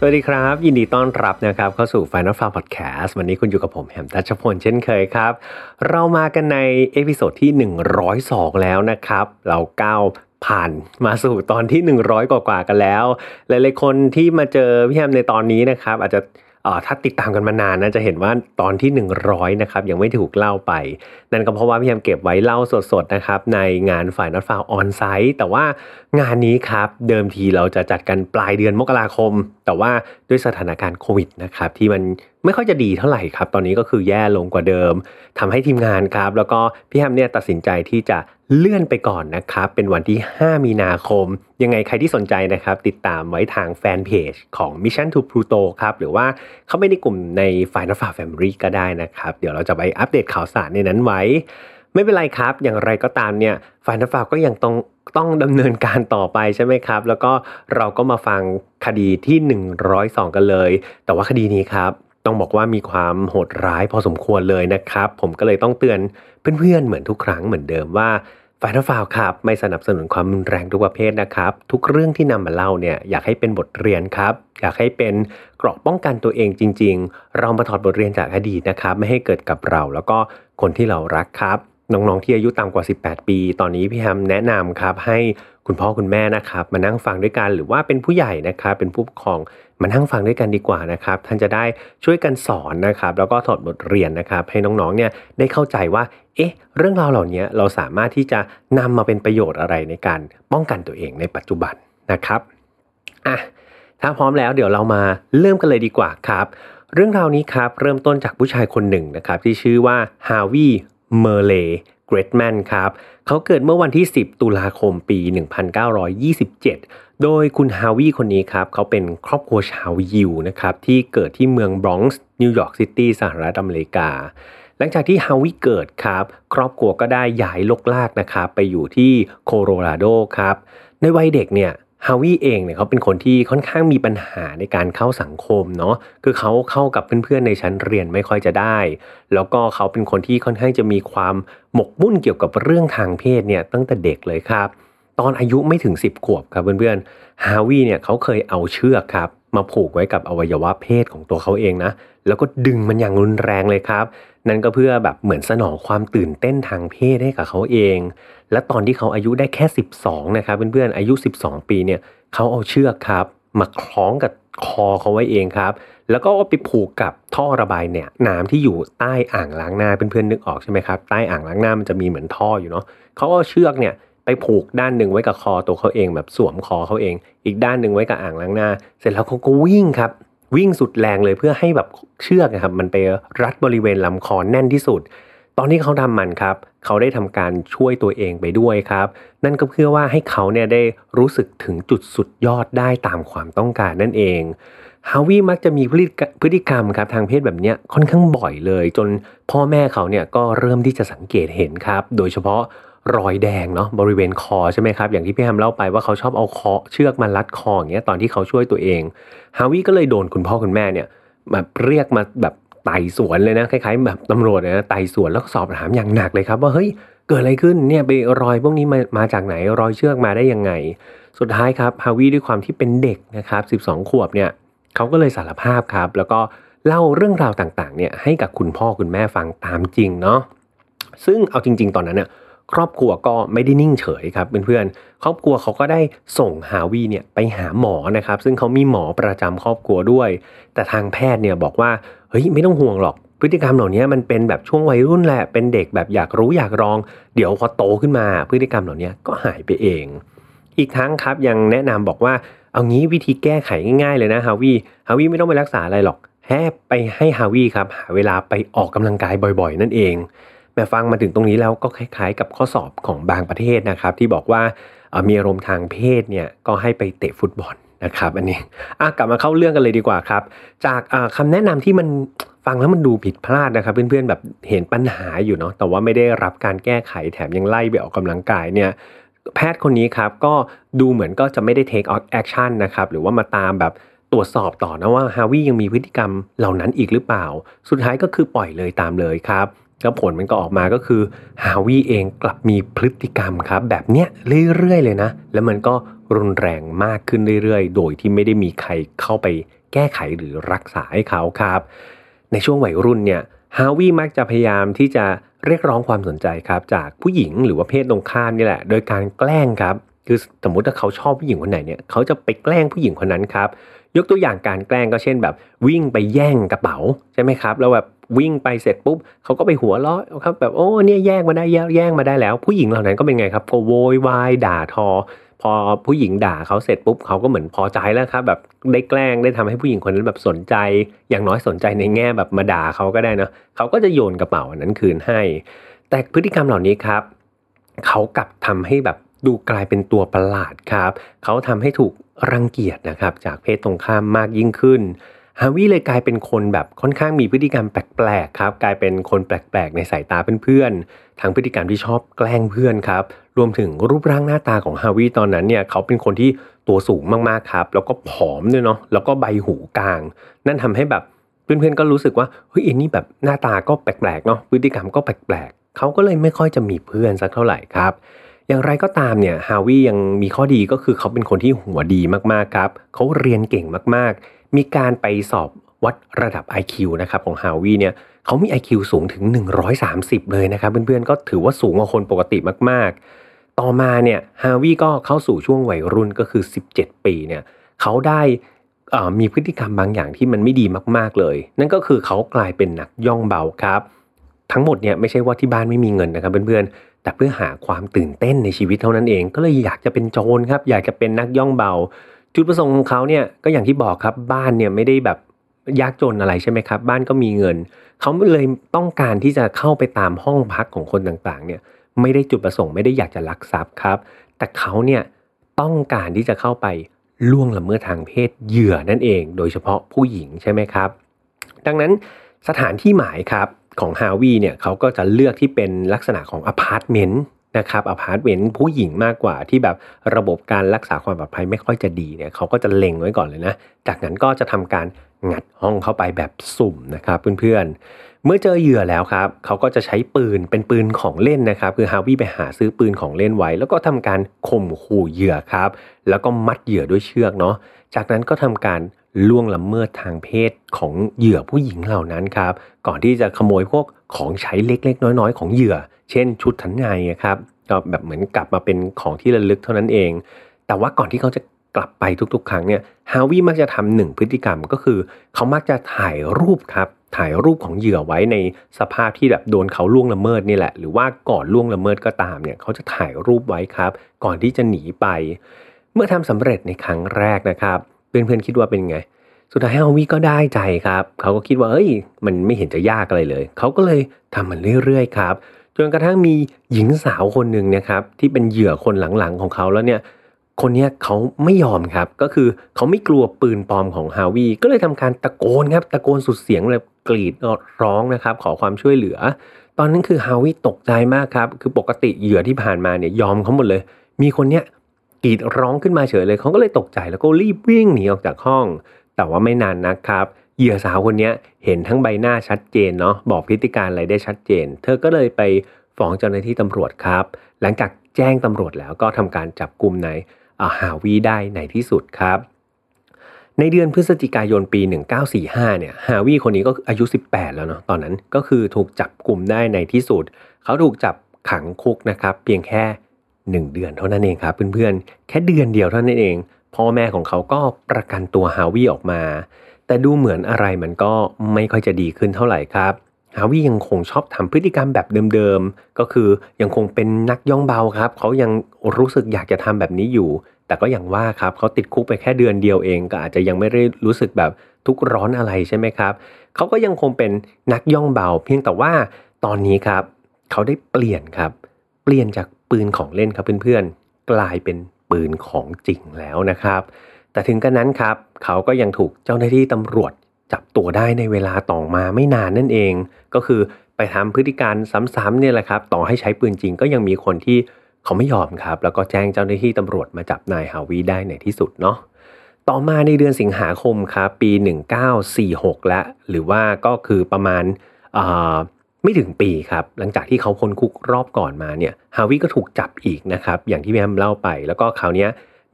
สวัสดีครับ ยินดีต้อนรับนะครับเข้าสู่ Final Far Podcast วันนี้คุณอยู่กับผมแฮมทัชพลเช่นเคยครับ เรามากันใน episode ที่ 102 แล้วนะครับ เราก้าวผ่านมาสู่ตอนที่ 100 กว่าๆกันแล้ว หลายๆคนที่มาเจอพี่แฮมในตอนนี้นะครับ อาจจะถ้าติดตามกันมานานนะจะเห็นว่าตอนที่ 100 นะครับ ยังไม่ถูกเล่าไป นั่นก็เพราะว่าพี่แฮมเก็บไว้เล่าสดๆนะครับในงาน Final Far on-site แต่ว่างานนี้ครับเดิมทีเราจะจัดกันปลายเดือนมกราคม แต่ว่าด้วยสถานการณ์โควิดนะครับที่มันไม่ค่อยจะดีเท่าไหร่ครับ ตอนนี้ก็คือแย่ลงกว่าเดิมทำให้ทีมงานครับ แล้วก็พี่แฮมเนี่ยตัดสินใจที่จะเลื่อนไปก่อนนะครับ เป็นวันที่ 5 มีนาคม ยังไงใครที่สนใจนะครับ ติดตามไว้ทางแฟนเพจของ Mission to Pluto ครับ หรือว่าเข้าไปในกลุ่มใน Final f a r Family ก็ได้นะครับ เดี๋ยวเราจะไปอัปเดตข่าวสารในนั้นไว้ ไม่เป็นไรครับ อย่างไรก็ตามเนี่ยฝ่ายนักฝ่าก็ยังต้องต้องดำเนินการต่อไปใช่ไหมครับ แล้วก็เราก็มาฟังคดีที่ 102 กันเลย แต่ว่าคดีนี้ครับ ต้องบอกว่ามีความโหดร้ายพอสมควรเลยนะครับ ผมก็เลยต้องเตือนเพื่อนๆเหมือนทุกครั้งเหมือนเดิมว่าฝ่ายทัฟาวครับ ไม่สนับสนุนความรุนแรงทุกประเภทนะครับ ทุกเรื่องที่นำมาเล่าเนี่ยอยากให้เป็นบทเรียนครับ อยากให้เป็นเกราะป้องกันตัวเองจริง ๆ เรามาถอดบทเรียนจากอดีตนะครับ ไม่ให้เกิดกับเรา แล้วก็คนที่เรารักครับ น้องๆที่อายุต่ำกว่า 18 ปี ตอนนี้พี่แฮมแนะนำครับให้คุณพ่อคุณแม่นะครับ มานั่งฟังด้วยกันหรือว่าเป็นผู้ใหญ่นะครับ เป็นผู้ปกครองมานั่งฟังด้วยกันดีกว่านะครับ ท่านจะได้ช่วยกันสอนนะครับ แล้วก็ถอดบทเรียนนะครับ ให้น้องๆเนี่ยได้เข้าใจว่า เอ๊ะ เรื่องราวเหล่านี้เราสามารถที่จะนำมาเป็นประโยชน์อะไรในการป้องกันตัวเองในปัจจุบันนะครับอะถ้าพร้อมแล้วเดี๋ยวเรามาเริ่มกันเลยดีกว่าครับ เรื่องราวนี้ครับเริ่มต้นจากผู้ชายคนหนึ่งนะครับ ที่ชื่อว่าฮาวี เมอร์เรย์ แกลตแมนครับเขาเกิดเมื่อวันที่ 10 ตุลาคมปี 1927 โดยคุณฮาวีคนนี้ครับเขาเป็นครอบครัวชาวยิวนะครับที่เกิดที่เมืองบรอนซ์นิวยอร์กซิตี้สหรัฐอเมริกา หลังจากที่ฮาวีเกิดครับ ครอบครัวก็ได้ย้ายรกรากนะครับไปอยู่ที่โคโลราโดครับในวัยเด็กเนี่ย ฮาวิเองเนี่ยเขาเป็นคนที่ค่อนข้างมีปัญหาในการเข้าสังคมเนาะคือเขาเข้ากับเพื่อนๆในชั้นเรียนไม่ค่อยจะได้ แล้วก็เขาเป็นคนที่ค่อนข้างจะมีความหมกมุ่นเกี่ยวกับเรื่องทางเพศเนี่ยตั้งแต่เด็กเลยครับ ตอนอายุไม่ถึง 10 ขวบครับเพื่อนๆฮาวิเนี่ยเขาเคยเอาเชือกครับมาผูกไว้กับอวัยวะเพศของตัวเขาเองนะแล้วก็ดึงมันอย่างรุนแรงเลยครับ นั่นก็เพื่อแบบเหมือนสนองความตื่นเต้นทางเพศให้กับเขาเอง และตอนที่เขาอายุได้แค่ 12 นะครับเพื่อนๆอายุ 12 ปีเนี่ยเขาเอาเชือกครับ มาคล้องกับคอเขาไว้เองครับ แล้วก็ไปผูกกับท่อระบายเนี่ยน้ำที่อยู่ใต้อ่างล้างหน้าเพื่อนๆนึกออกใช่ไหมครับใต้อ่างล้างหน้ามันจะมีเหมือนท่ออยู่เนาะเขาเอาเชือกเนี่ยไปผูกด้านหนึ่งไว้กับคอตัวเขาเองแบบสวมคอเขาเอง อีกด้านหนึ่งไว้กับอ่างล้างหน้า เสร็จแล้วเขาก็วิ่งครับ วิ่งสุดแรงเลยเพื่อให้แบบเชือกนะครับ มันไปรัดบริเวณลำคอแน่นที่สุด ตอนที่เขาทำมันครับ เขาได้ทำการช่วยตัวเองไปด้วยครับ นั่นก็เพื่อว่าให้เขาเนี่ยได้รู้สึกถึงจุดสุดยอดได้ตามความต้องการนั่นเองฮาวิมักจะมีพฤติกรรมครับทางเพศแบบนี้ค่อนข้างบ่อยเลย จนพ่อแม่เขาเนี่ยก็เริ่มที่จะสังเกตเห็นครับ โดยเฉพาะ รอยแดงเนาะบริเวณคอใช่ไหมครับอย่างที่พี่แฮมเล่าไปว่าเขาชอบเอาคอเชือกมารัดคออย่างเงี้ยตอนที่เขาช่วยตัวเอง ฮาวิก็เลยโดนคุณพ่อคุณแม่เนี่ยมาเรียกมาแบบไต่สวนเลยนะคล้ายๆแบบตำรวจนะไต่สวนแล้วก็สอบถามอย่างหนักเลยครับว่าเฮ้ยเกิดอะไรขึ้นเนี่ยไปรอยพวกนี้มามาจากไหนรอยเชือกมาได้ยังไง สุดท้ายครับฮาวิด้วยความที่เป็นเด็กนะครับ 12 ขวบเนี่ยเขาก็เลยสารภาพครับ แล้วก็เล่าเรื่องราวต่างๆเนี่ยให้กับคุณพ่อคุณแม่ฟังตามจริงเนาะซึ่งเอาจริง ๆ ตอนนั้นเนี่ย ครอบครัวก็ไม่ได้นิ่งเฉยครับเพื่อนๆครอบครัวเขาก็ได้ส่งฮาวีเนี่ยไปหาหมอนะครับซึ่งเขามีหมอประจำครอบครัวด้วย แต่ทางแพทย์เนี่ยบอกว่าเฮ้ยไม่ต้องห่วงหรอกพฤติกรรมเหล่านี้มันเป็นแบบช่วงวัยรุ่นแหละ เป็นเด็กแบบอยากรู้อยากลอง เดี๋ยวพอโตขึ้นมา พฤติกรรมเหล่านี้ก็หายไปเอง อีกทั้งครับยังแนะนำบอกว่า เอางี้วิธีแก้ไขง่ายๆเลยนะฮาวีฮาวีไม่ต้องไปรักษาอะไรหรอกแค่ไปให้ฮาวีครับหาเวลาไปออกกำลังกายบ่อยๆ นั่นเอง แม่ฟังมาถึงตรงนี้แล้วก็คล้ายๆ กับข้อสอบของบางประเทศนะครับ ที่บอกว่ามีอารมณ์ทางเพศเนี่ยก็ให้ไปเตะฟุตบอลนะครับอันนี้กลับมาเข้าเรื่องกันเลยดีกว่าครับ จากคำแนะนำที่มันฟังแล้วมันดูผิดพลาดนะครับ เพื่อนๆแบบเห็นปัญหาอยู่เนาะแต่ว่าไม่ได้รับการแก้ไขแถมยังไล่ไปออกกำลังกายเนี่ยแพทย์คนนี้ครับก็ดูเหมือนก็จะไม่ได้ take action นะครับหรือว่ามาตามแบบตรวจสอบต่อนะว่าฮาวิยังมีพฤติกรรมเหล่านั้นอีกหรือเปล่า สุดท้ายก็คือปล่อยเลยตามเลยครับ แล้วผลมันก็ออกมาก็คือฮาวิเองกลับมีพฤติกรรมครับ แบบเนี้ยเรื่อยๆเลยนะ แล้วมันก็รุนแรงมากขึ้นเรื่อยๆ โดยที่ไม่ได้มีใครเข้าไปแก้ไขหรือรักษาให้เขาครับ ในช่วงวัยรุ่นเนี่ยฮาวิมักจะพยายามที่จะเรียกร้องความสนใจครับ จากผู้หญิงหรือว่าเพศตรงข้ามนี่แหละ โดยการแกล้งครับ คือสมมติถ้าเขาชอบผู้หญิงคนไหนเนี่ยเขาจะไปแกล้งผู้หญิงคนนั้นครับยกตัวอย่างการแกล้งก็เช่นแบบวิ่งไปแย่งกระเป๋าใช่ไหมครับ แล้วแบบ วิ่งไปเสร็จปุ๊บเขาก็ไปหัวเราะครับแบบโอ้เนี่ยแย่งมาได้แย่งมาได้แล้ว ผู้หญิงเหล่านั้นก็เป็นไงครับก็โวยวายด่าทอ พอผู้หญิงด่าเขาเสร็จปุ๊บเขาก็เหมือนพอใจแล้วครับ แบบได้แกล้งได้ทำให้ผู้หญิงคนนั้นแบบสนใจ อย่างน้อยสนใจในแง่แบบมาด่าเขาก็ได้นะเขาก็จะโยนกระเป๋านั้นคืนให้ แต่พฤติกรรมเหล่านี้ครับเขากลับทำให้แบบดูกลายเป็นตัวประหลาดครับเขาทำให้ถูกรังเกียจนะครับจากเพศตรงข้ามมากยิ่งขึ้น ฮาวิเลยกลายเป็นคนแบบค่อนข้างมีพฤติกรรมแปลกๆครับ กลายเป็นคนแปลกๆ ในสายตาเพื่อนๆทั้งพฤติกรรมที่ชอบแกล้งเพื่อนครับ รวมถึงรูปร่างหน้าตาของฮาวิตอนนั้นเนี่ยเขาเป็นคนที่ตัวสูงมากๆครับ แล้วก็ผอมด้วยเนาะแล้วก็ใบหูกลาง นั่นทำให้แบบเพื่อนๆก็รู้สึกว่าเฮ้ยอันนี้แบบหน้าตาก็แปลกๆเนาะพฤติกรรมก็แปลกๆเขาก็เลยไม่ค่อยจะมีเพื่อนสักเท่าไหร่ครับอย่างไรก็ตามเนี่ยฮาวิยังมีข้อดีก็คือเขาเป็นคนที่หัวดีมากๆครับเขาเรียนเก่งมากๆ มีการไปสอบวัดระดับ IQ นะครับของฮาวิเนี่ยเขามี IQ สูงถึง 130 เลยนะครับ เพื่อนๆก็ถือว่าสูงกว่าคนปกติมากๆ ต่อมาเนี่ยฮาวิก็เข้าสู่ช่วงวัยรุ่นก็คือ 17 ปีเนี่ยเขาได้มีพฤติกรรมบางอย่างที่มันไม่ดีมากๆเลย นั่นก็คือเขากลายเป็นนักย่องเบาครับ ทั้งหมดเนี่ยไม่ใช่ว่าที่บ้านไม่มีเงินนะครับเพื่อนๆแต่เพื่อหาความตื่นเต้นในชีวิตเท่านั้นเอง ก็เลยอยากจะเป็นโจรครับ อยากจะเป็นนักย่องเบา จุดประสงค์ของเขาเนี่ยก็อย่างที่บอกครับบ้านเนี่ยไม่ได้แบบยากจนอะไรใช่ไหมครับ บ้านก็มีเงิน เขาเลยต้องการที่จะเข้าไปตามห้องพักของคนต่างๆ เนี่ยไม่ได้จุดประสงค์ไม่ได้อยากจะลักทรัพย์ครับ แต่เขาเนี่ยต้องการที่จะเข้าไปล่วงละเมิดทางเพศเหยื่อนั่นเอง โดยเฉพาะผู้หญิงใช่ไหมครับ ดังนั้นสถานที่หมายครับของฮาวีเนี่ยเขาก็จะเลือกที่เป็นลักษณะของอพาร์ตเมนต์ นะครับอพาร์ตเมนต์ผู้หญิงมากกว่าที่แบบระบบการรักษาความปลอดภัยไม่ค่อยจะดีเนี่ยเขาก็จะเล็งไว้ก่อนเลยนะ จากนั้นก็จะทำการงัดห้องเข้าไปแบบสุ่มนะครับเพื่อนๆ เมื่อเจอเหยื่อแล้วครับเขาก็จะใช้ปืนเป็นปืนของเล่นนะครับ คือฮาวิไปหาซื้อปืนของเล่นไว้ แล้วก็ทำการข่มขู่เหยื่อครับ แล้วก็มัดเหยื่อด้วยเชือกเนาะจากนั้นก็ทำการ ล่วงละเมิดทางเพศของเหยื่อผู้หญิงเหล่านั้นครับ ก่อนที่จะขโมยพวกของใช้เล็กๆ น้อยๆ ของเหยื่อ เช่น ชุดทันในครับก็แบบเหมือนกลับมาเป็นของที่ระลึกเท่านั้นเอง แต่ว่าก่อนที่เขาจะกลับไปทุกๆ ครั้งเนี่ยฮาวิมักจะทำหนึ่งพฤติกรรมก็คือ เขามักจะถ่ายรูปครับถ่ายรูปของเหยื่อไว้ในสภาพที่แบบโดนเขาล่วงละเมิดนี่แหละ หรือว่าก่อนล่วงละเมิดก็ตามเนี่ยเขาจะถ่ายรูปไว้ครับ ก่อนที่จะหนีไป เมื่อทำสำเร็จในครั้งแรกนะครับ เพื่อนๆคิดว่าเป็นไง สุดท้ายฮาวิก็ได้ใจครับ เขาก็คิดว่าเอ้ย มันไม่เห็นจะยากอะไรเลย เขาก็เลยทำมันเรื่อยๆครับ จนกระทั่งมีหญิงสาวคนหนึ่งนะครับ ที่เป็นเหยื่อคนหลังๆของเขาแล้วเนี่ย คนนี้เขาไม่ยอมครับ ก็คือเขาไม่กลัวปืนปลอมของฮาวีก็เลยทำการตะโกนครับ ตะโกนสุดเสียงเลยกรีดร้องนะครับ ขอความช่วยเหลือ ตอนนั้นคือฮาวีตกใจมากครับ คือปกติเหยื่อที่ผ่านมาเนี่ยยอมเขาหมดเลย มีคนเนี้ย กรีดร้องขึ้นมาเฉยเลยเขาก็เลยตกใจแล้วก็รีบวิ่งหนีออกจากห้อง แต่ว่าไม่นานนะครับเหยื่อสาวคนนี้เห็นทั้งใบหน้าชัดเจนเนาะบอกพฤติการอะไรได้ชัดเจน เธอก็เลยไปฟ้องเจ้าหน้าที่ตำรวจครับ หลังจากแจ้งตำรวจแล้วก็ทำการจับกลุ่มในหาวีได้ในที่สุดครับ ในเดือนพฤศจิกายนปี 1945 เนี่ยฮาวีคนนี้ก็อายุ 18 แล้วเนาะตอนนั้นก็คือถูกจับกลุ่มได้ในที่สุด เขาถูกจับขังคุกนะครับ เพียงแค่ 1 เดือนเท่านั้นเองครับเพื่อนๆ แค่เดือนเดียวเท่านั้นเอง พ่อแม่ของเขาก็ประกันตัวฮาวีออกมา แต่ดูเหมือนอะไรมันก็ไม่ค่อยจะดีขึ้นเท่าไหร่ครับฮาวิยังคงชอบทำพฤติกรรมแบบเดิมๆ ก็คือยังคงเป็นนักย่องเบาครับ เขายังรู้สึกอยากจะทำแบบนี้อยู่ แต่ก็อย่างว่าครับเขาติดคุกไปแค่เดือนเดียวเองก็อาจจะยังไม่ได้รู้สึกแบบทุกร้อนอะไรใช่ไหมครับ เขาก็ยังคงเป็นนักย่องเบา เพียงแต่ว่าตอนนี้ครับ เขาได้เปลี่ยนครับ เปลี่ยนจาก ปืนของเล่นครับเพื่อนๆ กลายเป็นปืนของจริงแล้วนะครับ แต่ถึงกันนั้นครับ เขาก็ยังถูกเจ้าหน้าที่ตำรวจจับตัวได้ในเวลาต่อมาไม่นานนั่นเอง ก็คือไปทำพฤติการซ้ำๆเนี่ยแหละครับ ต่อให้ใช้ปืนจริงก็ยังมีคนที่เขาไม่ยอมครับ แล้วก็แจ้งเจ้าหน้าที่ตำรวจมาจับนายฮาวีได้ในที่สุดเนาะต่อมาในเดือนสิงหาคมครับปี 1946 และหรือว่าก็คือประมาณ ไม่ถึงปีครับ หลังจากที่เขาพ้นคุกรอบก่อนมาเนี่ยฮาวิก็ถูกจับอีกนะครับ อย่างที่แม่เล่าไป แล้วก็คราวนี้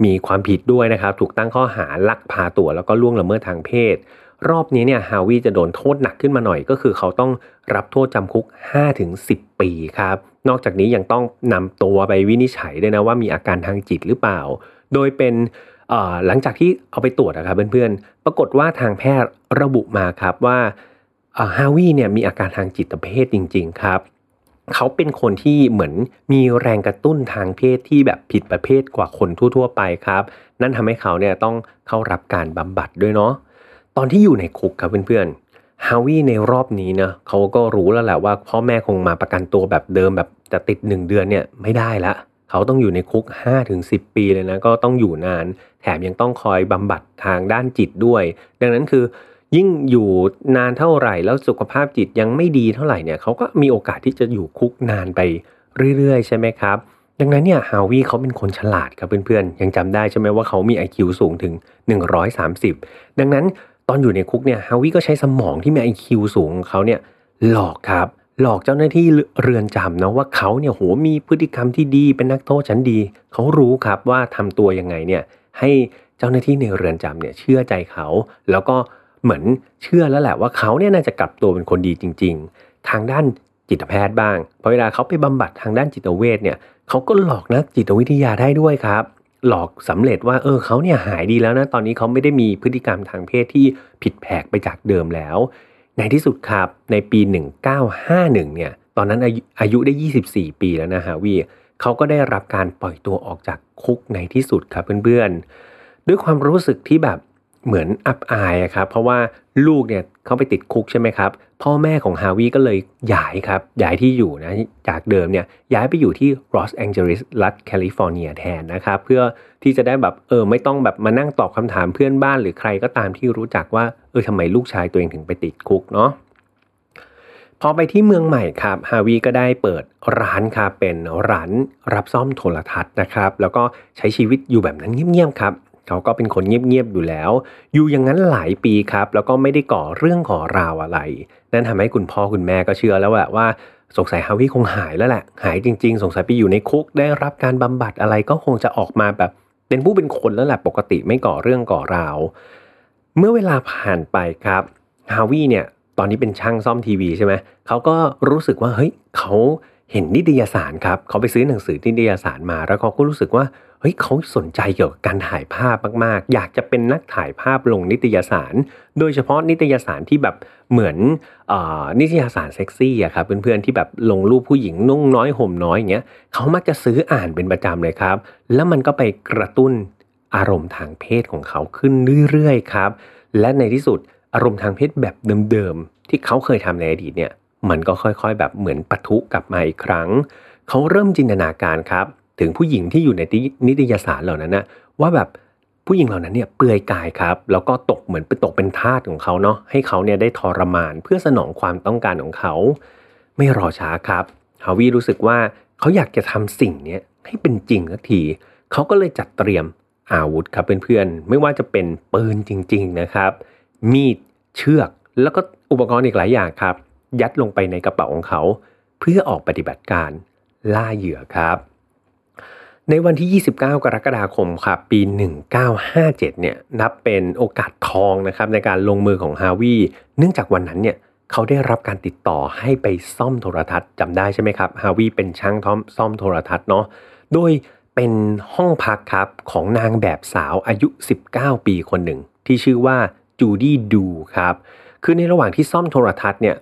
มีความผิดด้วยนะครับ ถูกตั้งข้อหาลักพาตัวแล้วก็ล่วงละเมิดทางเพศ รอบนี้เนี่ยฮาวิจะโดนโทษหนักขึ้นมาหน่อย ก็คือเขาต้องรับโทษจำคุก 5-10 ปีครับ นอกจากนี้ยังต้องนำตัวไปวินิจฉัยด้วยนะว่ามีอาการทางจิตหรือเปล่า โดยเป็นหลังจากที่เอาไปตรวจนะครับเพื่อนๆ ปรากฏว่าทางแพทย์ระบุมาครับว่า ฮาวิเนี่ยมีอาการทางจิตเภทจริง ๆ ครับ เขาเป็นคนที่เหมือนมีแรงกระตุ้นทางเพศที่แบบผิดประเภทกว่าคนทั่ว ๆ ไปครับ นั่นทำให้เขาเนี่ยต้องเข้ารับการบำบัดด้วยเนาะตอนที่อยู่ในคุกครับเพื่อนๆฮาวิในรอบนี้นะเขาก็รู้แล้วแหละว่าพ่อแม่คงมาประกันตัวแบบเดิมแบบจะติดหนึ่งเดือนเนี่ยไม่ได้ละเขาต้องอยู่ในคุก 5-10 ปีเลยนะก็ต้องอยู่นาน แถมยังต้องคอยบำบัดทางด้านจิตด้วย ดังนั้นคือ ยิ่งอยู่นานเท่าไหร่ แล้วสุขภาพจิตยังไม่ดีเท่าไหร่เนี่ยเขาก็มีโอกาสที่จะอยู่คุกนานไปเรื่อยๆ ใช่ไหมครับ ดังนั้นเนี่ยฮาวิเขาเป็นคนฉลาดครับเพื่อนๆ ยังจำได้ใช่ไหมว่าเขามี IQ สูงถึง 130 ดังนั้นตอนอยู่ในคุกเนี่ยฮาวิก็ใช้สมองที่มี IQ สูงของเขาเนี่ยหลอกครับหลอกเจ้าหน้าที่เรือนจำนะว่าเขาเนี่ยโหมีพฤติกรรมที่ดีเป็นนักโทษชั้นดี เขารู้ครับว่าทำตัวยังไงเนี่ยให้เจ้าหน้าที่ในเรือนจำเนี่ยเชื่อใจเขา แล้วก็ เหมือนเชื่อแล้วแหละว่าเขาเนี่ยน่าจะกลับตัวเป็นคนดีจริง ๆ ทางด้านจิตแพทย์บ้างพอเวลาเขาไปบำบัดทางด้านจิตเวชเนี่ยเขาก็หลอกนักจิตวิทยาได้ด้วยครับ หลอกสำเร็จว่าเออเขาเนี่ยหายดีแล้วนะตอนนี้เขาไม่ได้มีพฤติกรรมทางเพศที่ผิดแผกไปจากเดิมแล้ว ในที่สุดครับในปี 1951 เนี่ยตอนนั้นอายุอายุได้ 24 ปีแล้วนะฮะวีเขาก็ได้รับการปล่อยตัวออกจากคุกในที่สุดครับเพื่อนๆด้วยความรู้สึกที่แบบ เหมือนอับอายครับเพราะว่าลูกเนี่ยเขาไปติดคุกใช่ไหมครับ พ่อแม่ของฮาวิก็เลยย้ายครับย้ายที่อยู่นะจากเดิมเนี่ยย้ายไปอยู่ที่ลอสแองเจลิสรัฐแคลิฟอร์เนียแทนนะครับ เพื่อที่จะได้แบบเออไม่ต้องแบบมานั่งตอบคำถามเพื่อนบ้านหรือใครก็ตามที่รู้จักว่าเออทำไมลูกชายตัวเองถึงไปติดคุกเนาะพอไปที่เมืองใหม่ครับฮาวีก็ได้เปิดร้านครับเป็นร้านรับซ่อมโทรทัศน์นะครับ แล้วก็ใช้ชีวิตอยู่แบบนั้นเงียบๆครับ เขาก็เป็นคนเงียบๆอยู่แล้ว อยู่อย่างนั้นหลายปีครับ แล้วก็ไม่ได้ก่อเรื่องก่อราวอะไร นั่นทำให้คุณพ่อคุณแม่ก็เชื่อแล้วแหละว่าสงสัยฮาวิคงหายแล้วแหละ หายจริง ๆ สงสัยไปอยู่ในคุกได้รับการบำบัดอะไรก็คงจะออกมาแบบเป็นผู้เป็นคนแล้วแหละปกติไม่ก่อเรื่องก่อราว เมื่อเวลาผ่านไปครับฮาวิเนี่ยตอนนี้เป็นช่างซ่อมทีวีใช่ไหมเขาก็รู้สึกว่าเฮ้ยเขาเห็นนิตยสารครับเขาไปซื้อหนังสือนิตยสารมาแล้วเขาก็รู้สึกว่า ฮ้ยเขาสนใจเกี่ยวกับการถ่ายภาพมาก ๆ อยากจะเป็นนักถ่ายภาพลงนิตยสาร โดยเฉพาะนิตยสารที่แบบเหมือนอนิตยสารเซ็กซี่อะครับเพื่อนๆที่แบบลงรูปผู้หญิงนุ่งน้อยห่มน้อยอย่างเงี้ยเขามักจะซื้ออ่านเป็นประจำเลยครับ แล้วมันก็ไปกระตุ้นอารมณ์ทางเพศของเขาขึ้นเรื่อยๆครับ และในที่สุดอารมณ์ทางเพศแบบเดิมๆที่เขาเคยทำในอดีตเนี่ยมันก็ค่อยๆ แบบเหมือนปะทุกลับมาอีกครั้ง เขาเริ่มจินตนาการครับ ถึงผู้หญิงที่อยู่ในนิตยสารเหล่านั้นนะว่าแบบผู้หญิงเหล่านั้นเนี่ยเปลือยกายครับ แล้วก็ตกเหมือนไปตกเป็นทาสของเขาเนาะให้เขาเนี่ยได้ทรมานเพื่อสนองความต้องการของเขา ไม่รอช้าครับฮาวิรู้สึกว่าเขาอยากจะทำสิ่งนี้ให้เป็นจริงสักทีเขาก็เลยจัดเตรียมอาวุธครับเพื่อนๆไม่ว่าจะเป็นปืนจริง ๆนะครับ มีดเชือกแล้วก็อุปกรณ์อีกหลายอย่างครับ ยัดลงไปในกระเป๋าของเขา เพื่อออกปฏิบัติการล่าเหยื่อครับ ในวันที่ 29 กรกฎาคมครับปี 1957 เนี่ยนับเป็นโอกาสทองนะครับในการลงมือของฮาวิเนื่องจากวันนั้นเนี่ยเขาได้รับการติดต่อให้ไปซ่อมโทรทัศน์จำได้ใช่ไหมครับฮาวิเป็นช่างทอมซ่อมโทรทัศน์เนาะโดยเป็นห้องพักครับของนางแบบสาวอายุ 19 ปีคนหนึ่ง ที่ชื่อว่าจูดี้ดัลล์ครับคือในระหว่างที่ซ่อมโทรทัศน์เนี่ย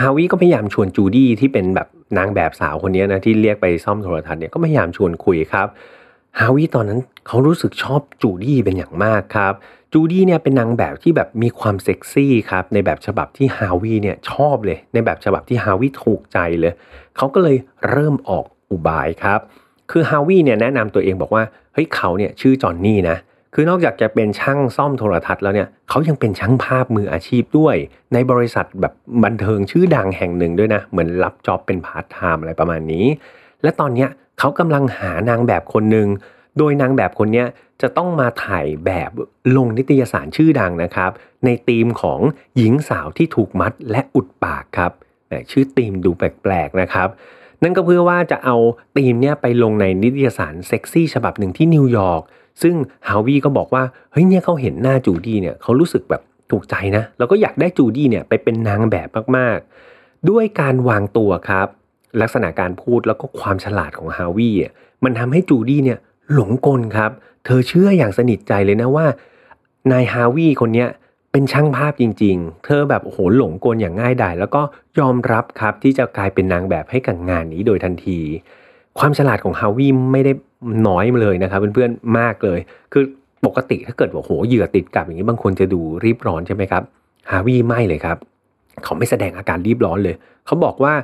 ฮาวิก็พยายามชวนจูดี้ที่เป็นแบบนางแบบสาวคนนี้นะที่เรียกไปซ่อมโทรทัศน์เนี่ยก็พยายามชวนคุยครับฮาวิตอนนั้นเขารู้สึกชอบจูดี้เป็นอย่างมากครับจูดี้เนี่ยเป็นนางแบบที่แบบมีความเซ็กซี่ครับในแบบฉบับที่ฮาวิเนี่ยชอบเลย ในแบบฉบับที่ฮาวิถูกใจเลยเขาก็เลยเริ่มออกอุบายครับ คือฮาวิเนี่ยแนะนำตัวเองบอกว่าเฮ้ยเขาเนี่ยชื่อจอนนี่นะ คือนอกจากจะเป็นช่างซ่อมโทรทัศน์แล้วเนี่ยเขายังเป็นช่างภาพมืออาชีพด้วย ในบริษัทแบบบันเทิงชื่อดังแห่งหนึ่งด้วยนะ เหมือนรับ job เป็นพาร์ทไทม์อะไรประมาณนี้ และตอนเนี้ยเขากำลังหานางแบบคนหนึ่งโดยนางแบบคนนี้จะต้องมาถ่ายแบบลงนิตยสารชื่อดังนะครับ ในธีมของหญิงสาวที่ถูกมัดและอุดปากครับชื่อธีมดูแปลกๆนะครับ นั่นก็เพื่อว่าจะเอาธีมเนี้ยไปลงในนิตยสารเซ็กซี่ฉบับหนึ่งที่นิวยอร์ก ซึ่งฮาวีก็บอกว่าเฮ้ยเนี่ยเขาเห็นหน้าจูดี้เนี่ยเขารู้สึกแบบถูกใจนะ แล้วก็อยากได้จูดี้เนี่ยไปเป็นนางแบบมากๆ ด้วยการวางตัวครับ ลักษณะการพูดแล้วก็ความฉลาดของฮาวีมันทำให้จูดี้เนี่ยหลงกลครับ เธอเชื่ออย่างสนิทใจเลยนะว่านายฮาวีคนนี้เป็นช่างภาพจริง ๆ เธอแบบโอ้โหหลงกลอย่างง่ายดายแล้วก็ยอมรับครับที่จะกลายเป็นนางแบบให้กับงานนี้โดยทันที ความฉลาดของฮาวีไม่ได้น้อยเลยนะครับเพื่อนๆมากเลย คือปกติถ้าเกิดว่าโหเหยื่อติดกับอย่างนี้บางคนจะดูรีบร้อนใช่ไหมครับฮาวีไม่เลยครับ เขาไม่แสดงอาการรีบร้อนเลย เขาบอกว่า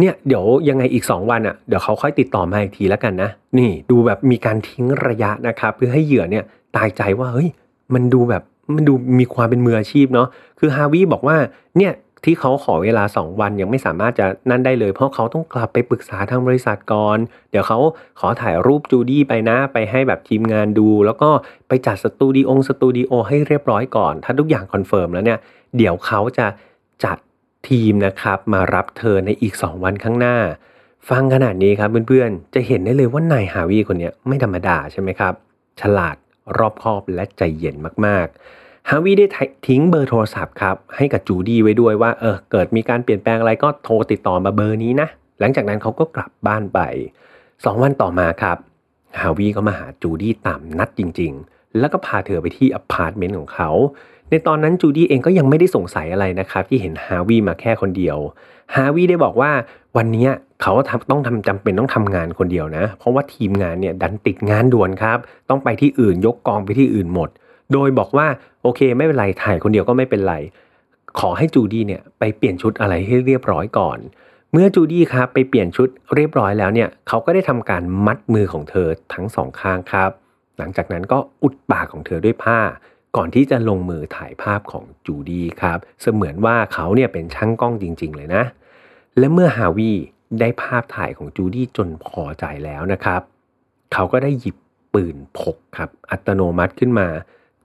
เนี่ยเดี๋ยวยังไงอีก 2 วันอะ่ะเดี๋ยวเขาค่อยติดต่อมาอีกทีแล้วกันนะนี่ดูแบบมีการทิ้งระยะนะครับเพื่อให้เหยื่อเนี่ยตายใจว่าเฮ้ยมันดูแบบมันดูมีความเป็นมืออาชีพเนาะคือฮาวิบอกว่าเนี่ย ที่เขาขอเวลา 2 วันยังไม่สามารถจะนั่นได้เลย เพราะเขาต้องกลับไปปรึกษาทางบริษัทก่อน เดี๋ยวเขาขอถ่ายรูปจูดี้ไปนะ ไปให้แบบทีมงานดู แล้วก็ไปจัดสตูดิโอสตูดิโอให้เรียบร้อยก่อน ถ้าทุกอย่าง confirm แล้วเนี่ย เดี๋ยวเขาจะจัดทีมนะครับ มารับเธอในอีก 2 วันข้างหน้า ฟังขนาดนี้ครับเพื่อนๆ จะเห็นได้เลยว่านายฮาวีคนนี้ไม่ธรรมดาใช่ไหมครับ ฉลาดรอบคอบและใจเย็นมากๆ ฮาวีได้ทิ้งเบอร์โทรศัพท์ครับให้กับจูดี้ไว้ด้วยว่าเออเกิดมีการเปลี่ยนแปลงอะไรก็โทรติดต่อมาเบอร์นี้นะ หลังจากนั้นเขาก็กลับบ้านไป 2 วันต่อมาครับฮาวีก็มาหาจูดี้ตามนัดจริง ๆ แล้วก็พาเธอไปที่อพาร์ตเมนต์ของเขาในตอนนั้นจูดี้เองก็ยังไม่ได้สงสัยอะไรนะครับที่เห็นฮาวีมาแค่คนเดียวฮาวีได้บอกว่าวันนี้เขาต้องทำจำเป็นต้องทำงานคนเดียวนะ เพราะว่าทีมงานเนี่ยดันติดงานด่วนครับ ต้องไปที่อื่นยกกองไปที่อื่นหมด โดยบอกว่าโอเคไม่เป็นไรถ่ายคนเดียวก็ไม่เป็นไร ขอให้จูดี้เนี่ยไปเปลี่ยนชุดอะไรให้เรียบร้อยก่อน เมื่อจูดี้ครับไปเปลี่ยนชุดเรียบร้อยแล้วเนี่ยเขาก็ได้ทำการมัดมือของเธอทั้งสองข้างครับ หลังจากนั้นก็อุดปากของเธอด้วยผ้า ก่อนที่จะลงมือถ่ายภาพของจูดี้ครับ เสมือนว่าเขาเนี่ยเป็นช่างกล้องจริง ๆ เลยนะ และเมื่อฮาวีได้ภาพถ่ายของจูดี้จนพอใจแล้วนะครับ เขาก็ได้หยิบปืนพกครับ อัตโนมัติขึ้นมา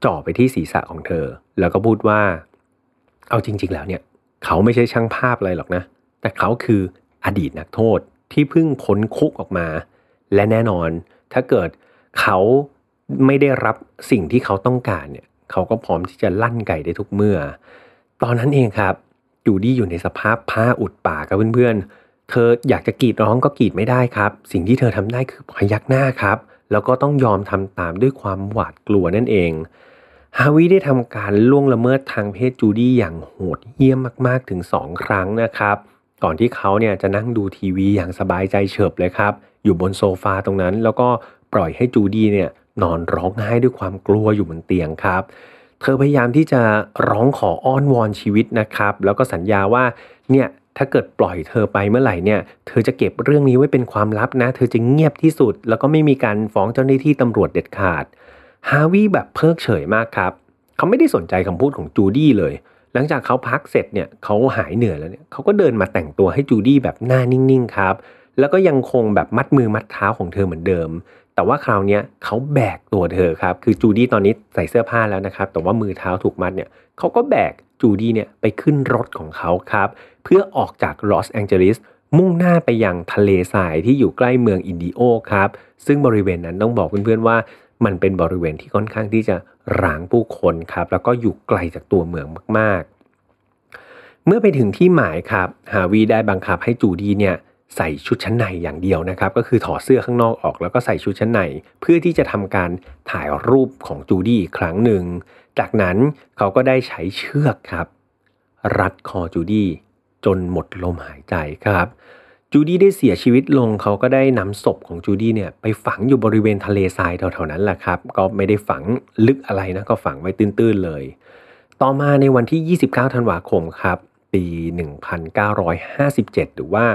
จ่อไปที่ศีรษะของเธอ แล้วก็พูดว่า เอาจริง ๆ แล้วเนี่ย เขาไม่ใช่ช่างภาพอะไรหรอกนะ แต่เขาคืออดีตนักโทษที่เพิ่งพ้นคุกออกมา และแน่นอน ถ้าเกิดเขาไม่ได้รับสิ่งที่เขาต้องการเนี่ย เขาก็พร้อมที่จะลั่นไก่ได้ทุกเมื่อ ตอนนั้นเองครับจูดี้อยู่ในสภาพผ้าอุดปากกับเพื่อนๆ เธออยากจะกรีดร้องก็กรีดไม่ได้ครับ สิ่งที่เธอทำได้คือพยักหน้าครับ แล้วก็ต้องยอมทำตามด้วยความหวาดกลัวนั่นเอง ฮาวิได้ทำการล่วงละเมิดทางเพศจูดี้อย่างโหดเหี้ยมมากๆถึง 2 ครั้งนะครับ ก่อนที่เขาเนี่ยจะนั่งดูทีวีอย่างสบายใจเฉิบเลยครับ อยู่บนโซฟาตรงนั้น แล้วก็ปล่อยให้จูดี้เนี่ยนอนร้องไห้ด้วยความกลัวอยู่บนเตียงครับ เธอพยายามที่จะร้องขออ้อนวอนชีวิตนะครับ แล้วก็สัญญาว่าเนี่ยถ้าเกิดปล่อยเธอไปเมื่อไหร่เนี่ย เธอจะเก็บเรื่องนี้ไว้เป็นความลับนะ เธอจะเงียบที่สุด แล้วก็ไม่มีการฟ้องเจ้าหน้าที่ตำรวจเด็ดขาด ฮาวิแบบเพิกเฉยมากครับ เขาไม่ได้สนใจคำพูดของจูดี้เลย หลังจากเขาพักเสร็จเนี่ยเขาหายเหนื่อยแล้วเนี่ยเขาก็เดินมาแต่งตัวให้จูดี้แบบหน้านิ่งๆครับ แล้วก็ยังคงแบบมัดมือมัดเท้าของเธอเหมือนเดิม แต่ว่าคราวนี้เขาแบกตัวเธอครับ คือจูดี้ตอนนี้ใส่เสื้อผ้าแล้วนะครับ แต่ว่ามือเท้าถูกมัดเนี่ยเขาก็แบกจูดี้เนี่ยไปขึ้นรถของเขาครับ เพื่อออกจากลอสแองเจลิสมุ่งหน้าไปยังทะเลทรายที่อยู่ใกล้เมืองอินดิโอครับ ซึ่งบริเวณนั้นต้องบอกเพื่อนๆว่า มันเป็นบริเวณที่ค่อนข้างที่จะร้างผู้คนครับ แล้วก็อยู่ไกลจากตัวเมืองมาก ๆ เมื่อไปถึงที่หมายครับ ฮาวีได้บังคับให้จูดี้เนี่ยใส่ชุดชั้นในอย่างเดียวนะครับ ก็คือถอดเสื้อข้างนอกออกแล้วก็ใส่ชุดชั้นใน เพื่อที่จะทำการถ่ายรูปของจูดี้อีกครั้งหนึ่ง จากนั้นเขาก็ได้ใช้เชือกครับ รัดคอจูดี้จนหมดลมหายใจครับ จูดี้ได้เสียชีวิตลงเขาก็ได้นำศพของจูดี้เนี่ยไปฝังอยู่บริเวณทะเลทรายแถวๆนั้นแหละครับ ก็ไม่ได้ฝังลึกอะไรนะก็ฝังไว้ตื้นๆเลย ต่อมาในวันที่ 29 ธันวาคมครับปี 1957 หรือว่า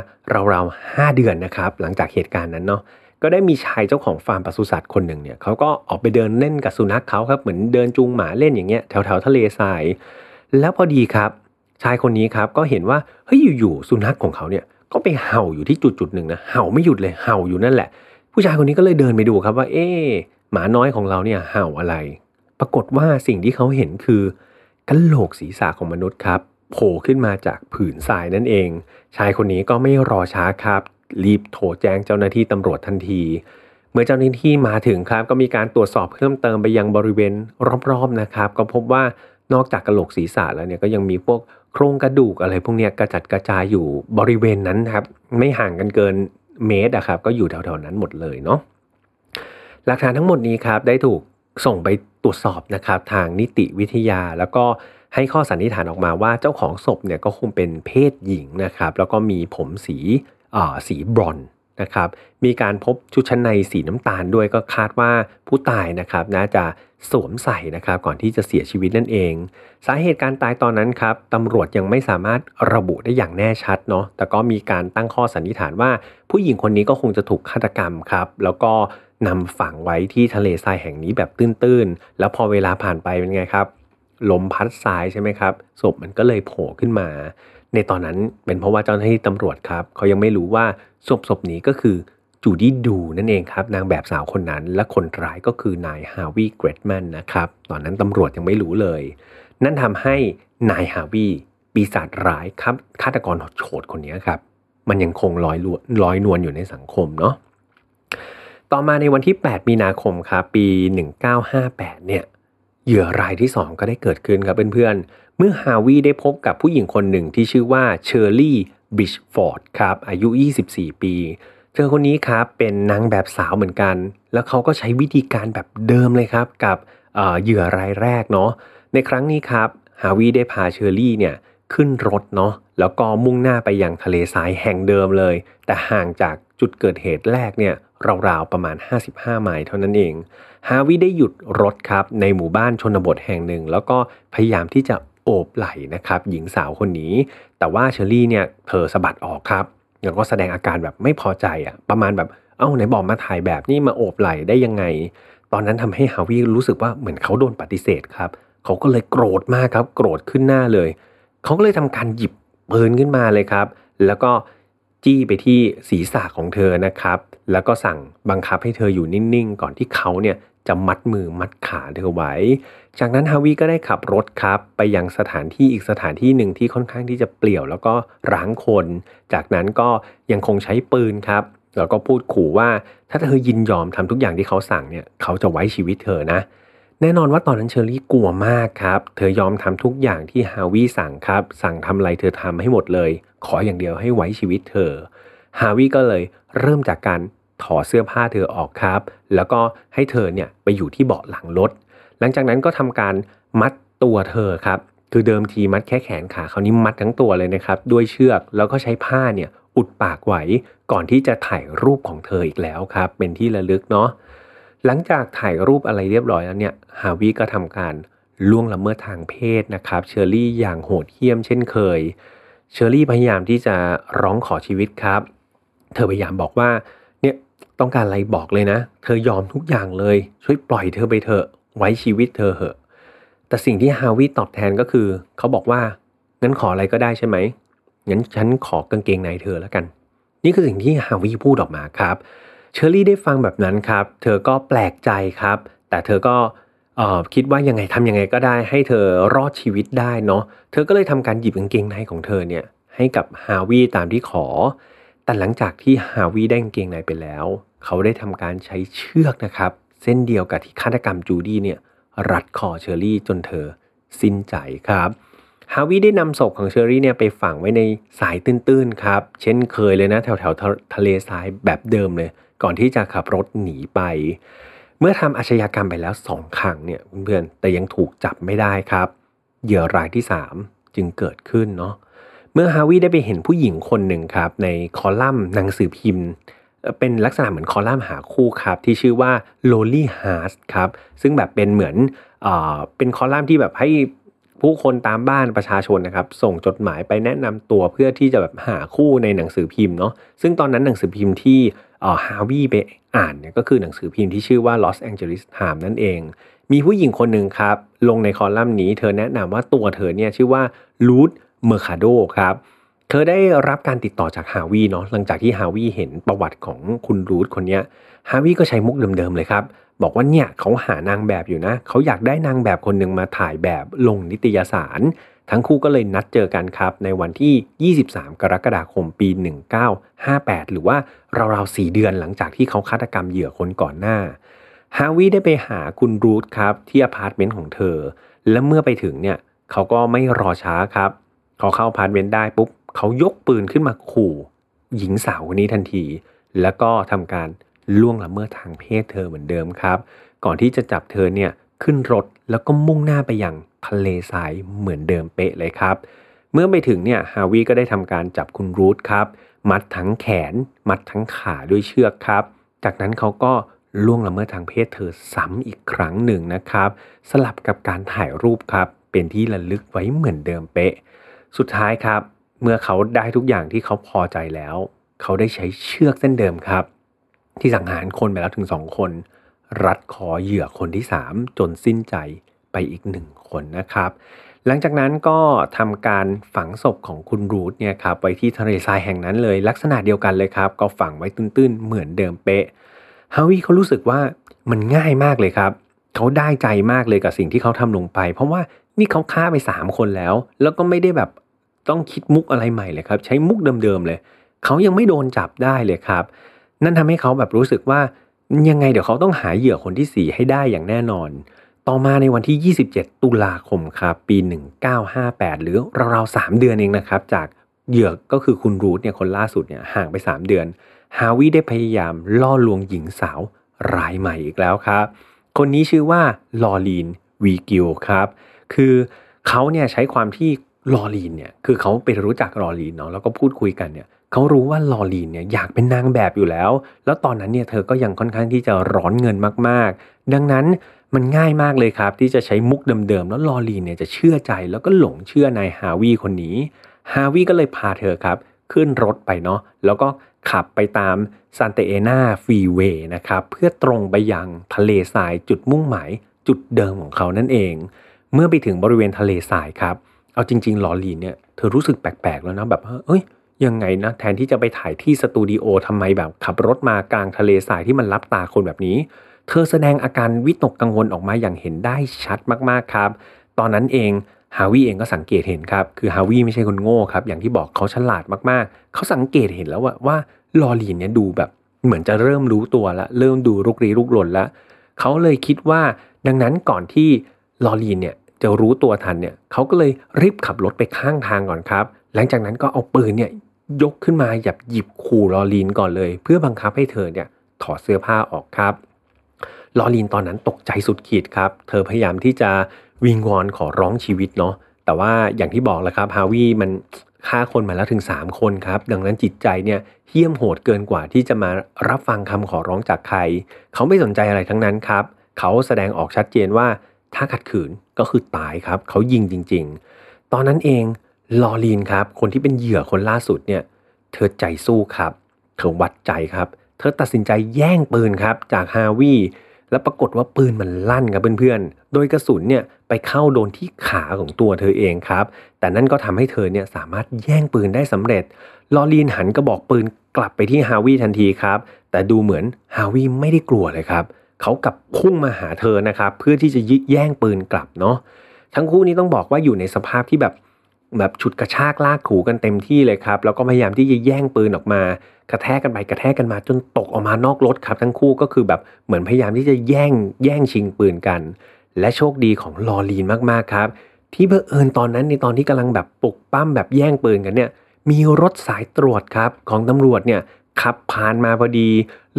ราวๆ 5 เดือนนะครับ หลังจากเหตุการณ์นั้นเนาะก็ได้มีชายเจ้าของฟาร์มปศุสัตว์คนหนึ่งเนี่ยเขาก็ออกไปเดินเล่นกับสุนัขเขาครับเหมือนเดินจูงหมาเล่นอย่างเงี้ยแถวแถวทะเลทราย แล้วพอดีครับ ชายคนนี้ครับก็เห็นว่าเฮ้ยอยู่ๆสุนัขของเขาเนี่ย ก็ไปเห่าอยู่ที่จุดจุดหนึ่งนะเห่าไม่หยุดเลยเห่าอยู่นั่นแหละ ผู้ชายคนนี้ก็เลยเดินไปดูครับว่า เอ๊หมาน้อยของเราเนี่ยเห่าอะไร ปรากฏว่าสิ่งที่เขาเห็นคือกระโหลกศีรษะของมนุษย์ครับโผล่ขึ้นมาจากผืนทรายนั่นเอง ชายคนนี้ก็ไม่รอช้าครับ รีบโทรแจ้งเจ้าหน้าที่ตำรวจทันที เมื่อเจ้าหน้าที่มาถึงครับ ก็มีการตรวจสอบเพิ่มเติมไปยังบริเวณรอบๆนะครับ ก็พบว่านอกจากกระโหลกศีรษะแล้วเนี่ยก็ยังมีพวก โครงกระดูกอะไรพวกนี้กระจัดกระจายอยู่บริเวณนั้นครับ ไม่ห่างกันเกินเมตรอะครับ ก็อยู่แถวๆนั้นหมดเลยเนาะหลักฐานทั้งหมดนี้ครับ ได้ถูกส่งไปตรวจสอบนะครับ ทางนิติวิทยาแล้วก็ให้ข้อสันนิษฐานออกมาว่าเจ้าของศพเนี่ยก็คงเป็นเพศหญิงนะครับ แล้วก็มีผมสีสีบรอน นะครับ มีการพบชุดชั้นในสีน้ำตาลด้วยก็คาดว่าผู้ตายนะครับน่าจะสวมใส่นะครับก่อนที่จะเสียชีวิตนั่นเอง สาเหตุการตายตอนนั้นครับตำรวจยังไม่สามารถระบุได้อย่างแน่ชัดเนาะแต่ก็มีการตั้งข้อสันนิษฐานว่า ผู้หญิงคนนี้ก็คงจะถูกฆาตกรรมครับ แล้วก็นำฝังไว้ที่ทะเลทรายแห่งนี้แบบตื้นๆ แล้วพอเวลาผ่านไปเป็นไงครับลมพัดทรายใช่ไหมครับศพมันก็เลยโผล่ขึ้นมา ในตอนนั้นเป็นเพราะว่าเจ้าหน้าที่ตำรวจครับเขายังไม่รู้ว่าศพศพนี้ก็คือจูดี้ดูนั่นเองครับ นางแบบสาวคนนั้น และคนร้ายก็คือนายฮาวิเกรดแมนนะครับ ตอนนั้นตำรวจยังไม่รู้เลย นั่นทำให้นายฮาวิปีศาจร้ายครับฆาตกรโฉดคนนี้ครับ มันยังคงลอยลอยนวลอยู่ในสังคมเนาะต่อมาในวันที่ 8 มีนาคมครับปี 1958 เนี่ยเหยื่อรายที่ 2 ก็ได้เกิดขึ้นครับเพื่อนๆเมื่อฮาวีได้พบกับผู้หญิงคนหนึ่งที่ชื่อว่าเชอร์รี่บิชฟอร์ดครับอายุ 24 ปี เธอคนนี้ครับเป็นนางแบบสาวเหมือนกัน แล้วเขาก็ใช้วิธีการแบบเดิมเลยครับกับเหยื่อรายแรกเนาะในครั้งนี้ครับฮาวีได้พาเชอร์รี่เนี่ยขึ้นรถเนาะแล้วก็มุ่งหน้าไปยังทะเลทรายแห่งเดิมเลย แต่ห่างจากจุดเกิดเหตุแรกเนี่ยราวๆประมาณ 55 ไมล์เท่านั้นเอง ฮาวิได้หยุดรถครับในหมู่บ้านชนบทแห่งหนึ่ง แล้วก็พยายามที่จะ โอบไหล่นะครับหญิงสาวคนนี้ แต่ว่าเชอรี่เนี่ยเธอสะบัดออกครับแล้วก็แสดงอาการแบบไม่พอใจอะประมาณแบบเอ้าไหนบอกมาถ่ายแบบนี้มาโอบไหล่ได้ยังไง ตอนนั้นทำให้ฮาวิรู้สึกว่าเหมือนเขาโดนปฏิเสธครับเขาก็เลยโกรธมากครับ โกรธขึ้นหน้าเลยเขาก็เลยทำการหยิบปืนขึ้นมาเลยครับ แล้วก็จี้ไปที่ศีรษะของเธอนะครับ แล้วก็สั่งบังคับให้เธออยู่นิ่งๆ ก่อนที่เขาเนี่ยจะมัดมือมัดขาเธอไว้ จากนั้นฮาวิก็ได้ขับรถครับ ไปยังสถานที่อีกสถานที่หนึ่งที่ค่อนข้างที่จะเปลี่ยว แล้วก็ร้างคน จากนั้นก็ยังคงใช้ปืนครับ แล้วก็พูดขู่ว่าถ้าเธอยินยอมทำทุกอย่างที่เขาสั่งเนี่ยเขาจะไว้ชีวิตเธอนะ แน่นอนว่าตอนนั้นเชอรี่กลัวมากครับ เธอยอมทำทุกอย่างที่ฮาวิสั่งครับ สั่งทำอะไรเธอทำให้หมดเลย ขออย่างเดียวให้ไว้ชีวิตเธอ ฮาวิก็เลยเริ่มจากการถอดเสื้อผ้าเธอออกครับ แล้วก็ให้เธอเนี่ยไปอยู่ที่เบาะหลังรถ หลังจากนั้นก็ทำการมัดตัวเธอครับ คือเดิมทีมัดแค่แขนขาคราวนี้มัดทั้งตัวเลยนะครับ ด้วยเชือกแล้วก็ใช้ผ้าเนี่ยอุดปากไว้ก่อนที่จะถ่ายรูปของเธออีกแล้วครับ เป็นที่ระลึกเนาะหลังจากถ่ายรูปอะไรเรียบร้อยแล้วเนี่ยฮาวิก็ทำการล่วงละเมิดทางเพศนะครับเชอรี่อย่างโหดเหี้ยมเช่นเคยเชอรี่พยายามที่จะร้องขอชีวิตครับ เธอพยายามบอกว่าเนี่ยต้องการอะไรบอกเลยนะ เธอยอมทุกอย่างเลย ช่วยปล่อยเธอไปเถอะ ไว้ชีวิตเธอเหอะ แต่สิ่งที่ฮาวิตอบแทนก็คือ เขาบอกว่างั้นขออะไรก็ได้ใช่ไหมงั้นฉันขอกางเกงในเธอแล้วกัน นี่คือสิ่งที่ฮาวิพูดออกมาครับ เชอรี่ได้ฟังแบบนั้นครับ เธอก็แปลกใจครับ แต่เธอก็คิดว่ายังไงทำยังไงก็ได้ ให้เธอรอดชีวิตได้เนาะ เธอก็เลยทำการหยิบกางเกงในของเธอเนี่ยให้กับฮาวีตามที่ขอ แต่หลังจากที่ฮาวีได้กางเกงในไปแล้ว เขาได้ทำการใช้เชือกนะครับ เส้นเดียวกับที่ฆาตกรรมจูดี้เนี่ยรัดคอเชอรี่จนเธอสิ้นใจครับฮาวิได้นำศพของเชอรี่เนี่ยไปฝังไว้ในทรายตื้นๆครับเช่นเคยเลยนะแถวๆทะเลทรายแบบเดิมเลย ก่อนที่จะขับรถหนีไป เมื่อทำอาชญากรรมไปแล้วสองครั้งเนี่ยเพื่อนๆแต่ยังถูกจับไม่ได้ครับ เหยื่อรายที่ 3 จึงเกิดขึ้นเนาะเมื่อฮาวิได้ไปเห็นผู้หญิงคนหนึ่งครับในคอลัมน์หนังสือพิมพ์ เป็นลักษณะเหมือนคอลัมน์หาคู่ครับ ที่ชื่อว่า Lolly Heart ครับ ซึ่งแบบเป็นเหมือนเอ่อเป็นคอลัมน์ที่แบบให้ผู้คนตามบ้านประชาชนนะครับ ส่งจดหมายไปแนะนำตัวเพื่อที่จะแบบหาคู่ในหนังสือพิมพ์เนาะซึ่งตอนนั้นหนังสือพิมพ์ที่ฮาวีไปอ่านเนี่ยก็คือหนังสือพิมพ์ที่ชื่อว่า Los Angeles Times นั่นเอง มีผู้หญิงคนหนึ่งครับ ลงในคอลัมน์นี้เธอแนะนำว่าตัวเธอเนี่ยชื่อว่าลูดเมอร์คาโดครับ เธอได้รับการติดต่อจากฮาวีเนาะหลังจากที่ฮาวีเห็นประวัติของคุณรูทคนนี้ฮาวีก็ใช้มุกเดิมๆเลยครับบอกว่าเนี่ยเขาหานางแบบอยู่นะเขาอยากได้นางแบบคนหนึ่งมาถ่ายแบบลงนิตยสาร ทั้งคู่ก็เลยนัดเจอกันครับ ในวันที่ 23 กรกฎาคมปี 1958 หรือว่าราวๆ4เดือนหลังจากที่เขาฆาตกรรมเหยื่อคนก่อนหน้าฮาวีได้ไปหาคุณรูทครับที่อพาร์ตเมนต์ของเธอ และเมื่อไปถึงเนี่ยเขาก็ไม่รอช้าครับเขาเข้าอพาร์ตเมนต์ได้ปุ๊บ เขายกปืนขึ้นมาขู่หญิงสาวคนนี้ทันที แล้วก็ทำการล่วงละเมิดทางเพศเธอเหมือนเดิมครับ ก่อนที่จะจับเธอเนี่ยขึ้นรถแล้วก็มุ่งหน้าไปยังทะเลทรายเหมือนเดิมเป๊ะเลยครับ เมื่อไปถึงเนี่ยฮาวิก็ได้ทำการจับคุณรูทครับ มัดทั้งแขน มัดทั้งขาด้วยเชือกครับ จากนั้นเขาก็ล่วงละเมิดทางเพศเธอซ้ำอีกครั้งหนึ่งนะครับ สลับกับการถ่ายรูปครับ เป็นที่ระลึกไว้เหมือนเดิมเป๊ะ สุดท้ายครับ เมื่อเขาได้ทุกอย่างที่เขาพอใจแล้ว เขาได้ใช้เชือกเส้นเดิมครับ ที่สังหารคนไปแล้วถึงสองคน รัดคอเหยื่อคนที่สามจนสิ้นใจไปอีกหนึ่งคนนะครับ หลังจากนั้นก็ทำการฝังศพของคุณรูทเนี่ยครับไว้ที่ทะเลทรายแห่งนั้นเลย ลักษณะเดียวกันเลยครับ ก็ฝังไว้ตื้นๆเหมือนเดิมเป๊ะฮาวิเขารู้สึกว่ามันง่ายมากเลยครับเขาได้ใจมากเลยกับสิ่งที่เขาทำลงไป เพราะว่านี่เขาฆ่าไป 3 คนแล้ว แล้วก็ไม่ได้แบบ ต้องคิดมุกอะไรใหม่เลยครับ ใช้มุกเดิมๆเลย เขายังไม่โดนจับได้เลยครับ นั่นทำให้เขาแบบรู้สึกว่ายังไงเดี๋ยวเขาต้องหาเหยื่อคนที่ 4 ให้ได้อย่างแน่นอน ต่อมาในวันที่ 27 ตุลาคมครับปี 1958 หรือราวๆ3เดือนเองนะครับ จากเหยื่อก็คือคุณรูทเนี่ยคนล่าสุดเนี่ยห่างไป 3 เดือน ฮาวิได้พยายามล่อลวงหญิงสาวรายใหม่อีกแล้วครับ คนนี้ชื่อว่าลอลีนวีกิลครับ คือเขาเนี่ยใช้ความที่ ลอลีนเนี่ยคือเขาไปรู้จักลอลีนเนาะแล้วก็พูดคุยกันเนี่ยเขารู้ว่าลอลีนเนี่ยอยากเป็นนางแบบอยู่แล้ว แล้วตอนนั้นเนี่ยเธอก็ยังค่อนข้างที่จะร้อนเงินมากๆ ดังนั้นมันง่ายมากเลยครับ ที่จะใช้มุกเดิมๆ แล้วลอลีนเนี่ยจะเชื่อใจแล้วก็หลงเชื่อนายฮาวีคนนี้ ฮาวีก็เลยพาเธอครับ ขึ้นรถไปเนาะแล้วก็ขับไปตาม Santa Ana Freeway นะครับเพื่อตรงไปยังทะเลทรายจุดมุ่งหมายจุดเดิมของเขานั่นเอง เมื่อไปถึงบริเวณทะเลทรายครับเเอาจริงๆลอลีนเนี่ยเธอรู้สึกแปลกๆแล้วนะแบบเอ้ยยังไงนะ แทนที่จะไปถ่ายที่สตูดิโอทำไมแบบขับรถมากลางทะเลทรายที่มันรับตาคนแบบนี้ เธอแสดงอาการวิตกกังวลออกมาอย่างเห็นได้ชัดมากๆครับ ตอนนั้นเองฮาวิเองก็สังเกตเห็นครับ คือฮาวิไม่ใช่คนโง่ครับ อย่างที่บอกเขาฉลาดมากๆ เขาสังเกตเห็นแล้วว่าว่าลอลีนเนี่ยดูแบบเหมือนจะเริ่มรู้ตัวแล้วเริ่มดูรุกรีรุกรนแล้วเขาเลยคิดว่าดังนั้นก่อนที่ลอลีนเนี่ย จะรู้ตัวทันเนี่ยเขาก็เลยรีบขับรถไปข้างทางก่อนครับ หลังจากนั้นก็เอาปืนเนี่ยยกขึ้นมาหยับหยิบขู่ลอลีนก่อนเลย เพื่อบังคับให้เธอเนี่ยถอดเสื้อผ้าออกครับลอลีนตอนนั้นตกใจสุดขีดครับ เธอพยายามที่จะวิงวอนขอร้องชีวิตเนาะแต่ว่าอย่างที่บอกแล้วครับฮาวิมันฆ่าคนมาแล้วถึง 3 คนครับ ดังนั้นจิตใจเนี่ยเหี้ยมโหดเกินกว่าที่จะมารับฟังคำขอร้องจากใคร เขาไม่สนใจอะไรทั้งนั้นครับ เขาแสดงออกชัดเจนว่า ถ้าขัดขืนก็คือตายครับ เขายิงจริง ๆ ตอนนั้นเองลอลีนครับ คนที่เป็นเหยื่อคนล่าสุดเนี่ย เธอใจสู้ครับ เธอวัดใจครับ เธอตัดสินใจแย่งปืนครับ จากฮาวีแล้วปรากฏว่าปืนมันลั่นครับเพื่อนๆ โดยกระสุนเนี่ยไปเข้าโดนที่ขาของตัวเธอเองครับ แต่นั่นก็ทำให้เธอเนี่ยสามารถแย่งปืนได้สำเร็จ ลอลีนหันกระบอกปืนกลับไปที่ฮาวิทันทีครับ แต่ดูเหมือนฮาวิไม่ได้กลัวเลยครับเขากลับพุ่งมาหาเธอนะครับ เพื่อที่จะยึดแย่งปืนกลับเนาะทั้งคู่นี้ต้องบอกว่าอยู่ในสภาพที่แบบแบบฉุดกระชากลากถูกันเต็มที่เลยครับ แล้วก็พยายามที่จะแย่งปืนออกมา กระแทกกันไปกระแทกกันมา จนตกออกมานอกรถครับ ทั้งคู่ก็คือแบบเหมือนพยายามที่จะแย่งแย่งชิงปืนกัน และโชคดีของลอลีนมากๆครับ ที่เผอิญตอนนั้นในตอนที่กำลังแบบปลุกปั้มแบบแย่งปืนกันเนี่ยมีรถสายตรวจครับของตำรวจเนี่ยขับผ่านมาพอดี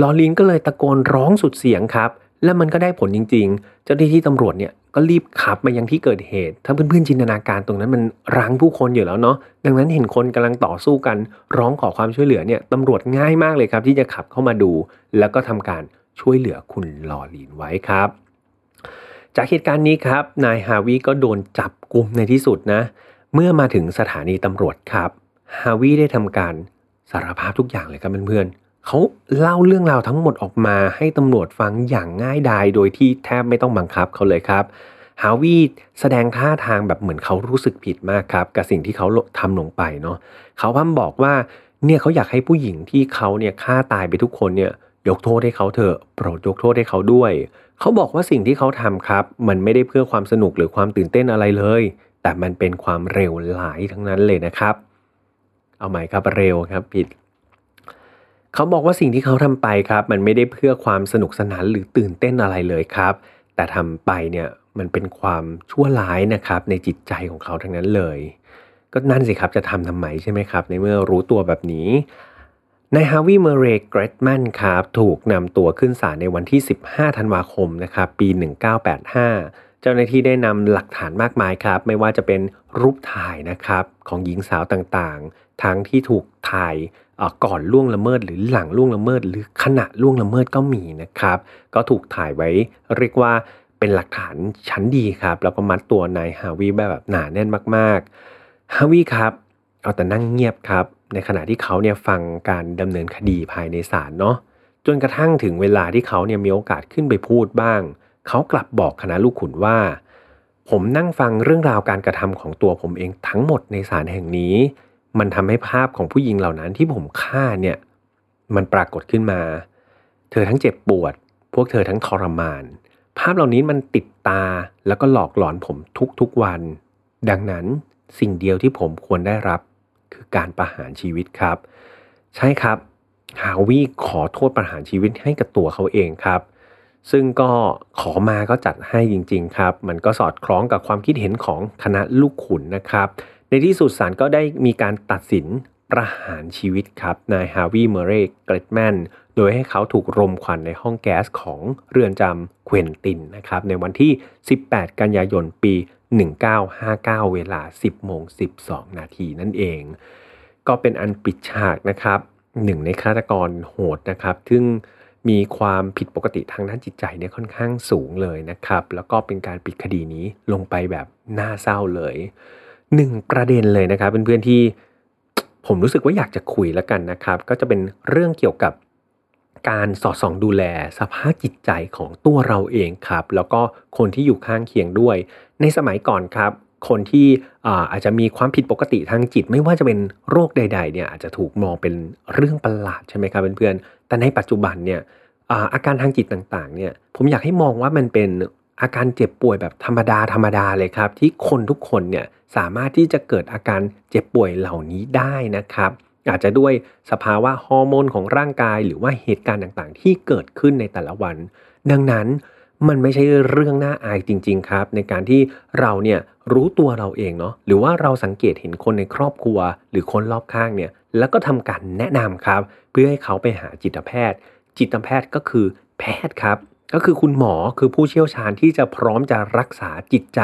ลอลีนก็เลยตะโกนร้องสุดเสียงครับ และมันก็ได้ผลจริง ๆ เจ้าหน้าที่ตำรวจเนี่ยก็รีบขับมายังที่เกิดเหตุ ถ้าเพื่อนๆจินตนาการตรงนั้นมันรังผู้คนอยู่แล้วเนาะ ดังนั้นเห็นคนกำลังต่อสู้กัน ร้องขอความช่วยเหลือเนี่ยตำรวจง่ายมากเลยครับ ที่จะขับเข้ามาดู แล้วก็ทำการช่วยเหลือคุณลอลีนไว้ครับ จากเหตุการณ์นี้ครับ นายฮาวิก็โดนจับกลุ่มในที่สุดนะ เมื่อมาถึงสถานีตำรวจครับ ฮาวิได้ทำการสารภาพทุกอย่างเลยครับเพื่อนๆ เขาเล่าเรื่องราวทั้งหมดออกมาให้ตำรวจฟังอย่างง่ายดายโดยที่แทบไม่ต้องบังคับเขาเลยครับ ฮาวีแสดงท่าทางแบบเหมือนเขารู้สึกผิดมากครับ กับสิ่งที่เขาทำลงไปเนาะเขาพัมบอกว่าเนี่ยเขาอยากให้ผู้หญิงที่เขาเนี่ยฆ่าตายไปทุกคนเนี่ยยกโทษให้เขาเถอะโปรดยกโทษให้เขาด้วย เขาบอกว่าสิ่งที่เขาทำครับ มันไม่ได้เพื่อความสนุกหรือความตื่นเต้นอะไรเลย แต่มันเป็นความเร็วหลายทั้งนั้นเลยนะครับ เอาใหม่ครับเร็วครับผิด เขาบอกว่าสิ่งที่เขาทำไปครับ มันไม่ได้เพื่อความสนุกสนานหรือตื่นเต้นอะไรเลยครับ แต่ทำไปเนี่ยมันเป็นความชั่วร้ายนะครับ ในจิตใจของเขาทั้งนั้นเลย ก็นั่นสิครับจะทำทำไมใช่ไหมครับ ในเมื่อรู้ตัวแบบนี้นายฮาวิเมเรเกรดแมนครับถูกนำตัวขึ้นศาลในวันที่ 15 ธันวาคมนะครับปี 1985 เจ้าหน้าที่ได้นำหลักฐานมากมายครับ ไม่ว่าจะเป็นรูปถ่ายนะครับของหญิงสาวต่างๆ ทั้งที่ถูกถ่าย ก่อนล่วงละเมิดหรือหลังล่วงละเมิด หรือขณะล่วงละเมิดก็มีนะครับ ก็ถูกถ่ายไว้เรียกว่าเป็นหลักฐานชั้นดีครับ แล้วก็มัดตัวนายฮาวิแบบหนาแน่นมากๆฮาวิครับเอาแต่นั่งเงียบครับ ในขณะที่เขาเนี่ยฟังการดำเนินคดีภายในศาลเนาะจนกระทั่งถึงเวลาที่เขาเนี่ยมีโอกาสขึ้นไปพูดบ้าง เขากลับบอกคณะลูกขุนว่า ผมนั่งฟังเรื่องราวการกระทำของตัวผมเองทั้งหมดในศาลแห่งนี้ มันทำให้ภาพของผู้หญิงเหล่านั้นที่ผมฆ่าเนี่ย มันปรากฏขึ้นมา เธอทั้งเจ็บปวด พวกเธอทั้งทรมาน ภาพเหล่านี้มันติดตาแล้วก็หลอกหลอนผมทุกๆวัน ดังนั้นสิ่งเดียวที่ผมควรได้รับคือการประหารชีวิตครับ ใช่ครับ ฮาวิขอโทษประหารชีวิตให้กับตัวเขาเองครับ ซึ่งก็ขอมาก็จัดให้จริง ๆ ครับ มันก็สอดคล้องกับความคิดเห็นของคณะลูกขุนนะครับ ในที่สุดศาลก็ได้มีการตัดสินประหารชีวิตครับนายฮาวิเมเรกเกรดแมนโดยให้เขาถูกรมควันในห้องแก๊สของเรือนจำเควนตินนะครับในวันที่ 18 กันยายนปี 1959 เวลา 10โมง12 นาทีนั่นเอง ก็เป็นอันปิดฉากนะครับหนึ่งในฆาตกรโหดนะครับซึ่งมีความผิดปกติทางด้านจิตใจเนี่ยค่อนข้างสูงเลยนะครับ แล้วก็เป็นการปิดคดีนี้ลงไปแบบน่าเศร้าเลย หนึ่งประเด็นเลยนะครับเป็นเพื่อนที่ผมรู้สึกว่าอยากจะคุยแล้วกันนะครับ ก็จะเป็นเรื่องเกี่ยวกับการสอดส่องดูแลสภาพจิตใจของตัวเราเองครับ แล้วก็คนที่อยู่ข้างเคียงด้วย ในสมัยก่อนครับ คนที่อาจจะมีความผิดปกติทางจิต ไม่ว่าจะเป็นโรคใด ๆ เนี่ยอาจจะถูกมองเป็นเรื่องประหลาดใช่ไหมครับเพื่อนๆแต่ในปัจจุบันเนี่ยอาการทางจิตต่างๆเนี่ยผมอยากให้มองว่ามันเป็น อาการเจ็บป่วยแบบธรรมดาธรรมดาเลยครับ ที่คนทุกคนเนี่ยสามารถที่จะเกิดอาการเจ็บป่วยเหล่านี้ได้นะครับ อาจจะด้วยสภาวะฮอร์โมนของร่างกาย หรือว่าเหตุการณ์ต่างๆ ที่เกิดขึ้นในแต่ละวัน ดังนั้นมันไม่ใช่เรื่องน่าอายจริง ๆ ครับ ในการที่เราเนี่ยรู้ตัวเราเองเนาะหรือว่าเราสังเกตเห็นคนในครอบครัว หรือคนรอบข้างเนี่ยแล้วก็ทำการแนะนำครับ เพื่อให้เขาไปหาจิตแพทย์ จิตแพทย์ก็คือแพทย์ครับ ก็คือคุณหมอคือผู้เชี่ยวชาญที่จะพร้อมจะรักษาจิตใจ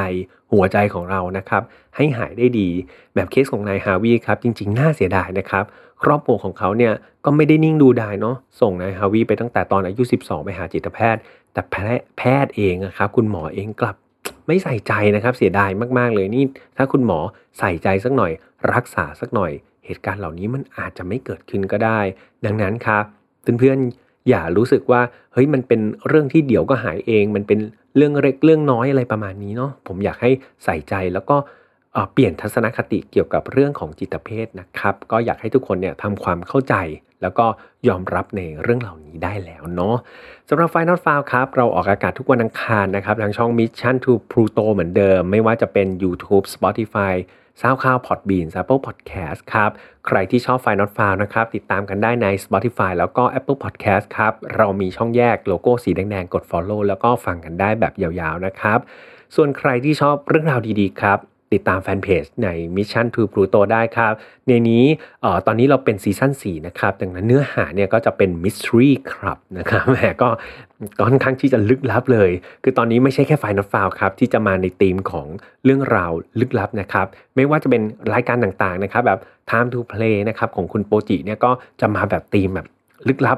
หัวใจของเรานะครับ ให้หายได้ดี แบบเคสของนายฮาวีครับ จริง ๆ น่าเสียดายนะครับ ครอบครัวของเขาเนี่ยก็ไม่ได้นิ่งดูดายเนาะส่งนายฮาวีไปตั้งแต่ตอนอายุ 12 ไปหาจิตแพทย์ แต่แพทย์เองนะครับ คุณหมอเองกลับไม่ใส่ใจนะครับ เสียดายมากๆเลยนี่ ถ้าคุณหมอใส่ใจสักหน่อย รักษาสักหน่อย เหตุการณ์เหล่านี้มันอาจจะไม่เกิดขึ้นก็ได้ ดังนั้นครับเพื่อนๆ อย่ารู้สึกว่าเฮ้ยมันเป็นเรื่องที่เดี๋ยวก็หายเอง มันเป็นเรื่องเล็กเรื่องน้อยอะไรประมาณนี้เนาะผมอยากให้ใส่ใจแล้วก็เปลี่ยนทัศนคติเกี่ยวกับเรื่องของจิตเภทนะครับ ก็อยากให้ทุกคนเนี่ยทำความเข้าใจ แล้วก็ยอมรับในเรื่องเหล่านี้ได้แล้วเนาะสำหรับ Final f i l e ครับ เราออกอากาศทุกวันอังคารนะครับ ทางช่อง Mission to Pluto เหมือนเดิม ไม่ว่าจะเป็น YouTube Spotify ซาวข่าวพอดบีน Apple Podcast ครับ ใครที่ชอบ Final f i l e นะครับ ติดตามกันได้ใน Spotify แล้วก็ Apple Podcast ครับ เรามีช่องแยกโลโก้สีแดงๆ กด Follow แล้วก็ฟังกันได้แบบยาวๆนะครับ ส่วนใครที่ชอบเรื่องราวดีๆ ครับ ติดตามแฟนเพจใน Mission to Pluto ได้ครับ ในนี้ออตอนนี้เราเป็นซีซั่น4นะครับ ดังนั้นเนื้อหาเนี่ยก็จะเป็น Mystery ครับนะครับแหมก็ค่อนข้างที่จะลึกลับเลย คือตอนนี้ไม่ใช่แค่ไฟนอตฟาวครับ ที่จะมาในธีมของเรื่องราวลึกลับนะครับ ไม่ว่าจะเป็นรายการต่างๆนะครับ แบบ Time to Play นะครับของคุณโปจิเนี่ยก็จะมาแบบธีมแบบลึกลับ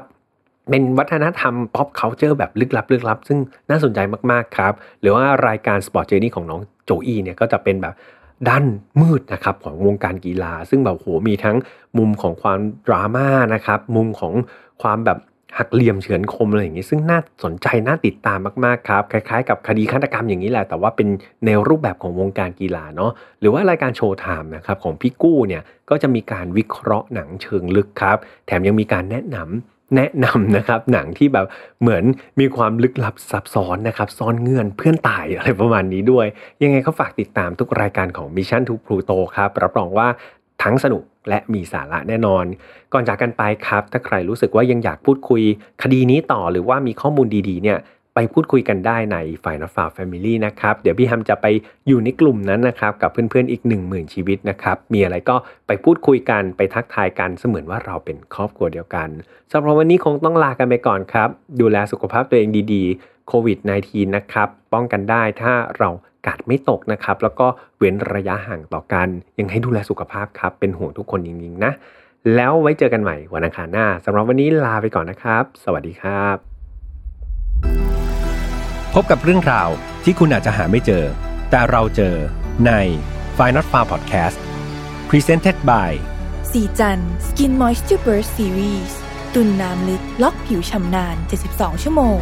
เป็นวัฒนธรรม pop culture แบบลึกลับลึกลับ ซึ่งน่าสนใจมากๆครับ หรือว่ารายการ Sport Journey ของน้องโจอี้เนี่ยก็จะเป็นแบบด้านมืดนะครับของวงการกีฬา ซึ่งแบบโหมีทั้งมุมของความดราม่านะครับ มุมของความแบบหักเหลี่ยมเฉือนคมอะไรอย่างนี้ ซึ่งน่าสนใจน่าติดตามมากๆครับ คล้ายๆ กับคดีฆาตกรรมอย่างนี้แหละ แต่ว่าเป็นแนวรูปแบบของวงการกีฬาเนาะหรือว่ารายการโชว์ไทม์นะครับของพี่กู้เนี่ยก็จะมีการวิเคราะห์หนังเชิงลึกครับ แถมยังมีการแนะนำ แนะนำนะครับหนังที่แบบเหมือนมีความลึกลับซับซ้อนนะครับซ่อนเงื่อนเพื่อนตายอะไรประมาณนี้ด้วย ยังไงก็ฝากติดตามทุกรายการของ Mission to Pluto ครับรับรองว่าทั้งสนุกและมีสาระแน่นอน ก่อนจากกันไปครับ ถ้าใครรู้สึกว่ายังอยากพูดคุยคดีนี้ต่อหรือว่ามีข้อมูลดีๆเนี่ย ไปพูดคุยกันได้ในฝ่ายนอตฟาแฟมิลี่นะครับ เดี๋ยวพี่ฮัมจะไปอยู่ในกลุ่มนั้นนะครับกับเพื่อนๆอีก 1 0,000 ชีวิตนะครับ มีอะไรก็ไปพูดคุยกันไปทักทายกันเสมือนว่าเราเป็นครอบครัวเดียวกันสำหรับวันนี้คงต้องลากันไปก่อนครับ ดูแลสุขภาพตัวเองดีๆโควิด -19 นะครับ ป้องกันได้ถ้าเรากาดไม่ตกนะครับ แล้วก็เว้นระยะห่างต่อกัน ยังให้ดูแลสุขภาพครับเป็นห่วงทุกคนจริงๆนะแล้วไว้เจอกันใหม่วันอังคารหน้าสำหรับวันนี้ลาไปก่อนนะครับ สวัสดีครับ พบกับเรื่องราวที่คุณอาจจะหาไม่เจอ แต่เราเจอใน f i n a l f a r Podcast Presented by สีจัน Skin Moisture Burst Series ตุนน้ำลึกล็อกผิวชำนาน 72 ชั่วโมง